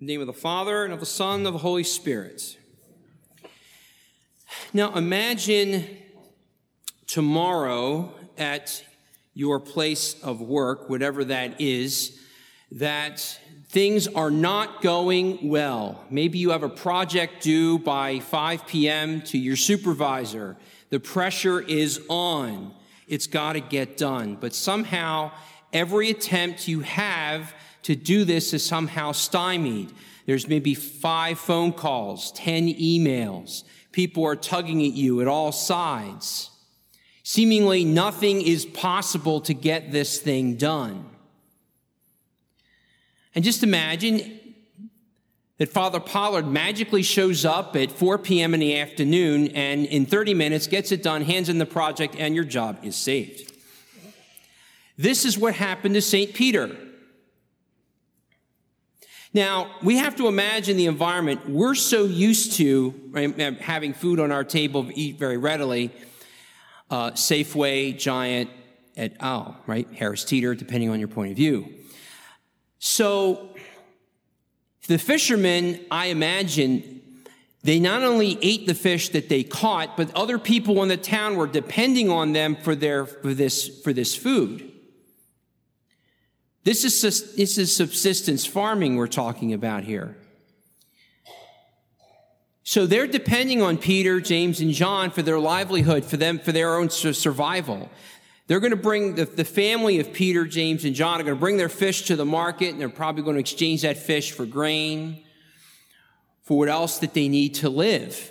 Name of the Father, and of the Son, and of the Holy Spirit. Now imagine tomorrow at your place of work, whatever that is, that things are not going well. Maybe you have a project due by 5 p.m. to your supervisor. The pressure is on. It's got to get done. But somehow, every attempt you have to do this is somehow stymied. There's maybe five phone calls, 10 emails. People are tugging at you at all sides. Seemingly nothing is possible to get this thing done. And just imagine that Father Pollard magically shows up at 4 p.m. in the afternoon and in 30 minutes gets it done, hands in the project, and your job is saved. This is what happened to St. Peter. Now, we have to imagine the environment. We're so used to right, having food on our table, eat very readily. Uh, Safeway, Giant, et al., right? Harris Teeter, depending on your point of view. So, the fishermen, I imagine, they not only ate the fish that they caught, but other people in the town were depending on them for, their, for, this, for this food. This is, this is subsistence farming we're talking about here. So they're depending on Peter, James, and John for their livelihood, for them, for their own survival. They're going to bring the, the family of Peter, James, and John are going to bring their fish to the market, and they're probably going to exchange that fish for grain, for what else that they need to live.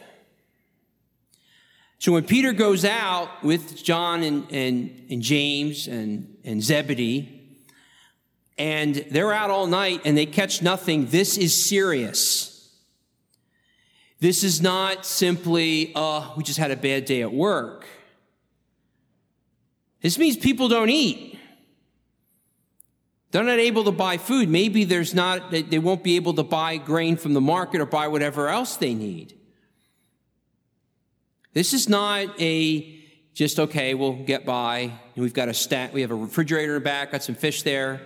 So when Peter goes out with John and, and, and James and, and Zebedee, and they're out all night and they catch nothing. This is serious. This is not simply, uh, we just had a bad day at work. This means people don't eat. They're not able to buy food. Maybe there's not, they won't be able to buy grain from the market or buy whatever else they need. This is not a just okay, we'll get by. We've got a stat, we have a refrigerator back, got some fish there.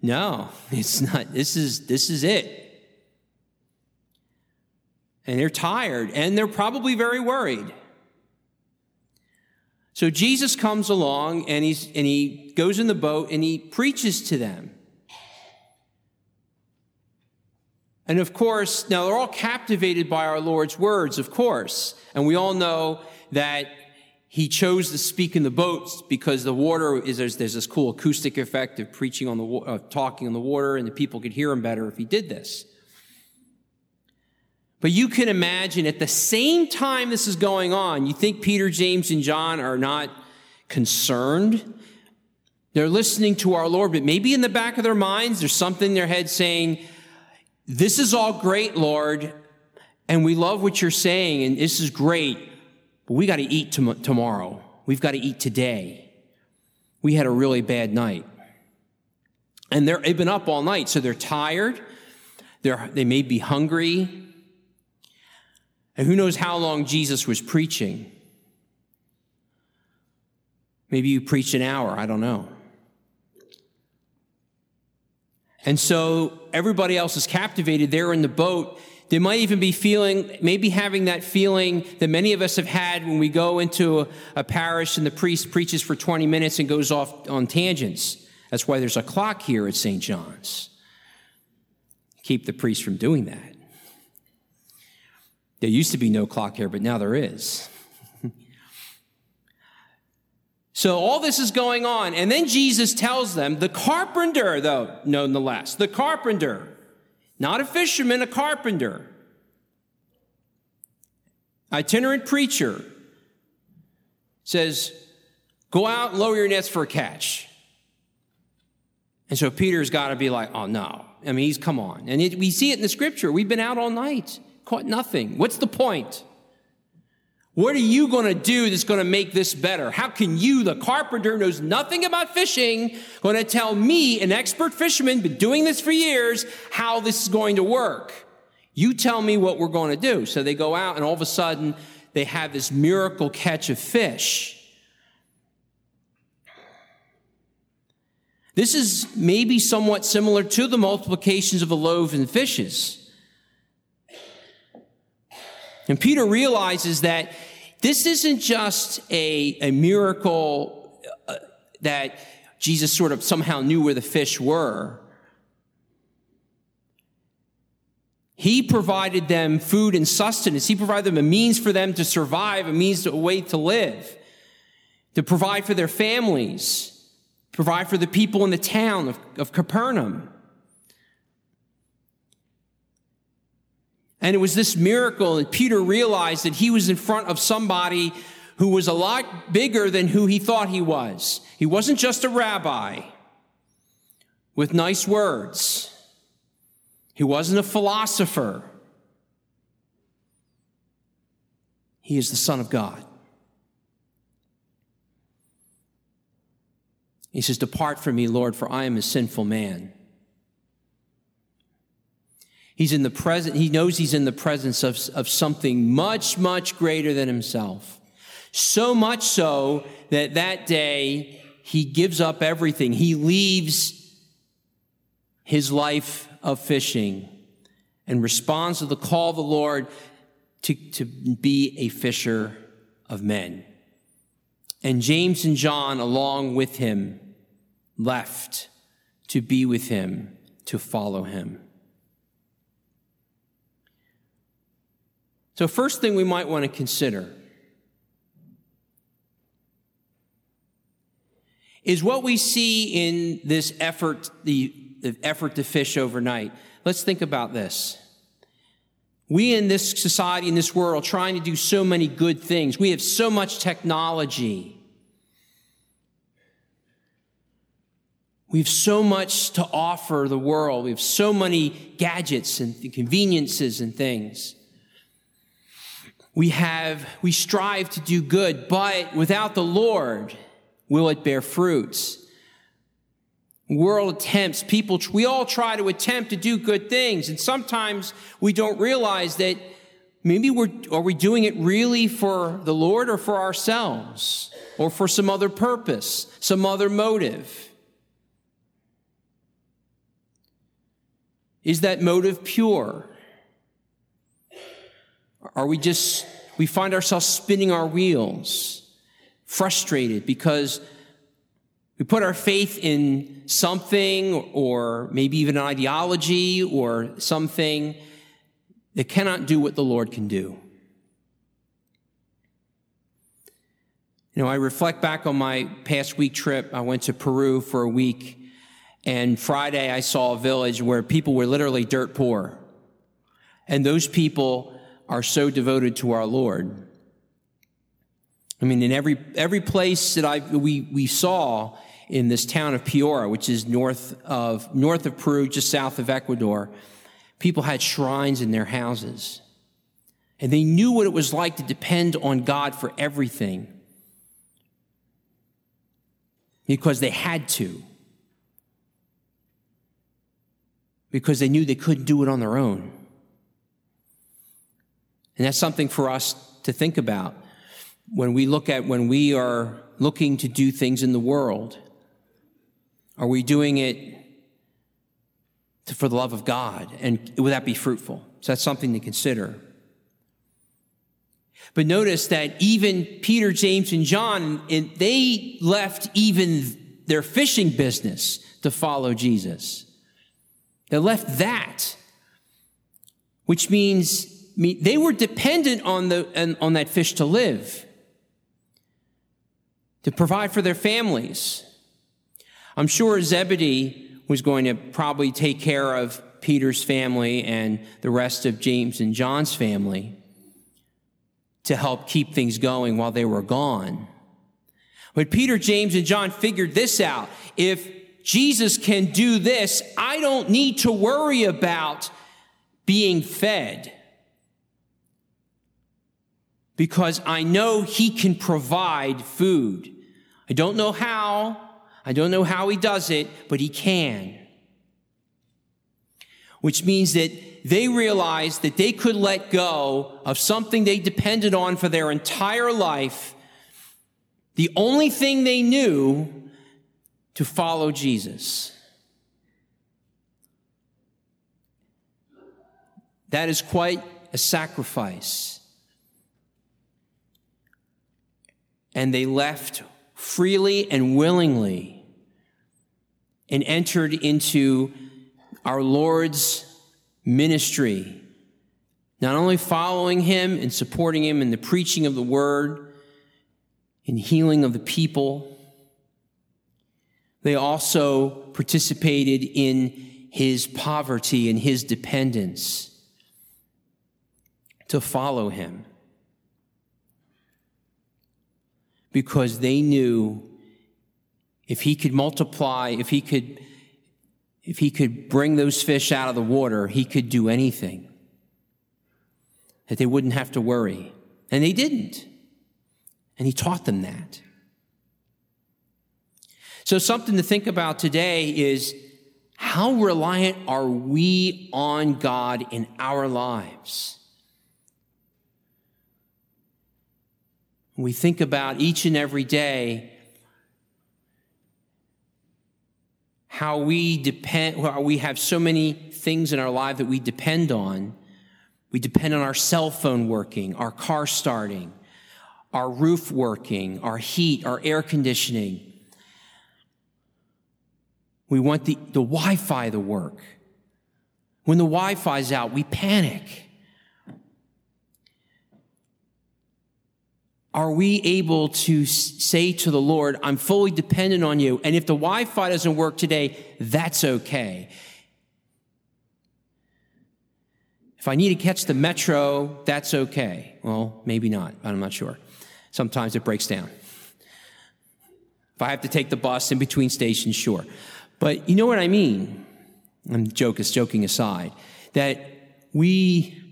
No, it's not. This is, this is it. And they're tired and they're probably very worried. So Jesus comes along and, he's, and he goes in the boat and he preaches to them. And of course, now they're all captivated by our Lord's words, of course. And we all know that he chose to speak in the boats because the water is there's, there's this cool acoustic effect of preaching on the talking on the water and the people could hear him better if he did this. But you can imagine at the same time this is going on you think peter james and john are not concerned. They're listening to our lord but maybe in the back of their minds there's something in their head saying this is all great lord and we love what you're saying and this is great but we got to eat tomorrow. We've got to eat today. We had a really bad night. And they've been up all night, so they're tired. They're, they may be hungry. And who knows how long Jesus was preaching? Maybe you preached an hour, I don't know. And so everybody else is captivated. They're in the boat they might even be feeling, maybe having that feeling that many of us have had when we go into a, a parish and the priest preaches for 20 minutes and goes off on tangents. That's why there's a clock here at St. John's. Keep the priest from doing that. There used to be no clock here, but now there is. so all this is going on. And then Jesus tells them, the carpenter, though, nonetheless, the carpenter not a fisherman, a carpenter, itinerant preacher says, Go out lower your nets for a catch. And so Peter's got to be like, Oh, no. I mean, he's come on. And it, we see it in the scripture. We've been out all night, caught nothing. What's the point? What are you going to do that's going to make this better? How can you, the carpenter, knows nothing about fishing, going to tell me, an expert fisherman, been doing this for years, how this is going to work? You tell me what we're going to do. So they go out and all of a sudden they have this miracle catch of fish. This is maybe somewhat similar to the multiplications of the loaves and fishes. And Peter realizes that this isn't just a, a miracle uh, that Jesus sort of somehow knew where the fish were. He provided them food and sustenance. He provided them a means for them to survive, a means, a way to live, to provide for their families provide for the people in the town of, of Capernaum. And it was this miracle that Peter realized that he was in front of somebody who was a lot bigger than who he thought he was. He wasn't just a rabbi with nice words. He wasn't a philosopher. He is the Son of God. He says, Depart from me, Lord, for I am a sinful man. He's in the present, he knows he's in the presence of, of something much, much greater than himself. So much so that that day he gives up everything. He leaves his life of fishing and responds to the call of the Lord to, to be a fisher of men. And James and John, along with him, left to be with him, to follow him. So, first thing we might want to consider is what we see in this effort, the, the effort to fish overnight. Let's think about this. We in this society, in this world, trying to do so many good things. We have so much technology. We have so much to offer the world. We have so many gadgets and conveniences and things. We have, we strive to do good, but without the Lord, will it bear fruits? World attempts, people, we all try to attempt to do good things. And sometimes we don't realize that maybe we're, are we doing it really for the Lord or for ourselves or for some other purpose, some other motive? Is that motive pure? Are we just, we find ourselves spinning our wheels, frustrated because we put our faith in something or maybe even an ideology or something that cannot do what the Lord can do. You know, I reflect back on my past week trip. I went to Peru for a week and Friday, I saw a village where people were literally dirt poor. And those people are so devoted to our Lord. I mean, in every, every place that I, we, we saw in this town of Piura, which is north of, north of Peru, just south of Ecuador, people had shrines in their houses. And they knew what it was like to depend on God for everything because they had to. because they knew they couldn't do it on their own. And that's something for us to think about when we look at when we are looking to do things in the world. Are we doing it to, for the love of God? And would that be fruitful? So that's something to consider. But notice that even Peter, James, and John, they left even their fishing business to follow Jesus. They left that, which means they were dependent on, the, on that fish to live, to provide for their families. I'm sure Zebedee was going to probably take care of Peter's family and the rest of James and John's family to help keep things going while they were gone. But Peter, James, and John figured this out. If Jesus can do this, I don't need to worry about being fed because I know He can provide food. I don't know how, I don't know how He does it, but He can. Which means that they realized that they could let go of something they depended on for their entire life. The only thing they knew to follow Jesus. That is quite a sacrifice. And they left freely and willingly and entered into our Lord's ministry, not only following him and supporting him in the preaching of the word and healing of the people, they also participated in his poverty and his dependence to follow him because they knew if he could multiply, if he could, if he could bring those fish out of the water, he could do anything. That they wouldn't have to worry. And they didn't. And he taught them that. So something to think about today is how reliant are we on God in our lives? We think about each and every day how we depend, how we have so many things in our life that we depend on. We depend on our cell phone working, our car starting, our roof working, our heat, our air conditioning. We want the, the Wi-Fi to work. When the Wi-Fi's out, we panic. Are we able to say to the Lord, I'm fully dependent on you. And if the Wi Fi doesn't work today, that's okay. If I need to catch the metro, that's okay. Well, maybe not. I'm not sure. Sometimes it breaks down. If I have to take the bus in between stations, sure. But you know what I mean? I'm joke is joking aside. That we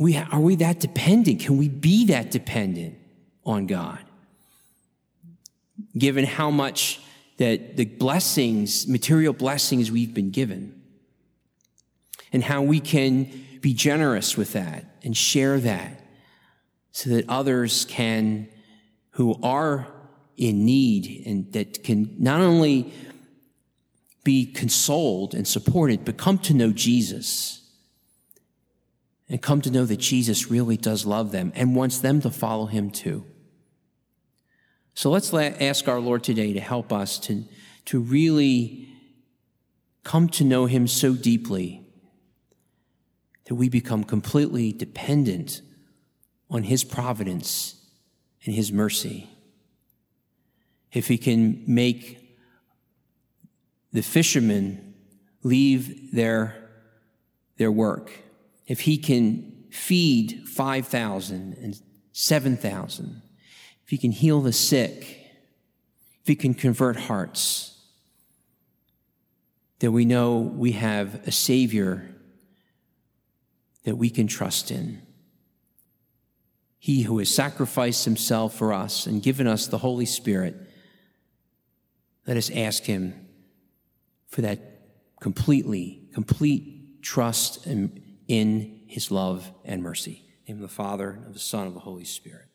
we, are we that dependent? Can we be that dependent on God? Given how much that the blessings, material blessings we've been given, and how we can be generous with that and share that so that others can, who are in need and that can not only be consoled and supported, but come to know Jesus and come to know that Jesus really does love them and wants them to follow him too. So let's ask our Lord today to help us to, to really come to know him so deeply that we become completely dependent on his providence and his mercy. If he can make the fishermen leave their, their work if he can feed 5,000 and 7,000, if he can heal the sick, if he can convert hearts, that we know we have a Savior that we can trust in. He who has sacrificed himself for us and given us the Holy Spirit, let us ask him for that completely, complete trust and in his love and mercy. In the name of the Father, and of the Son, and of the Holy Spirit.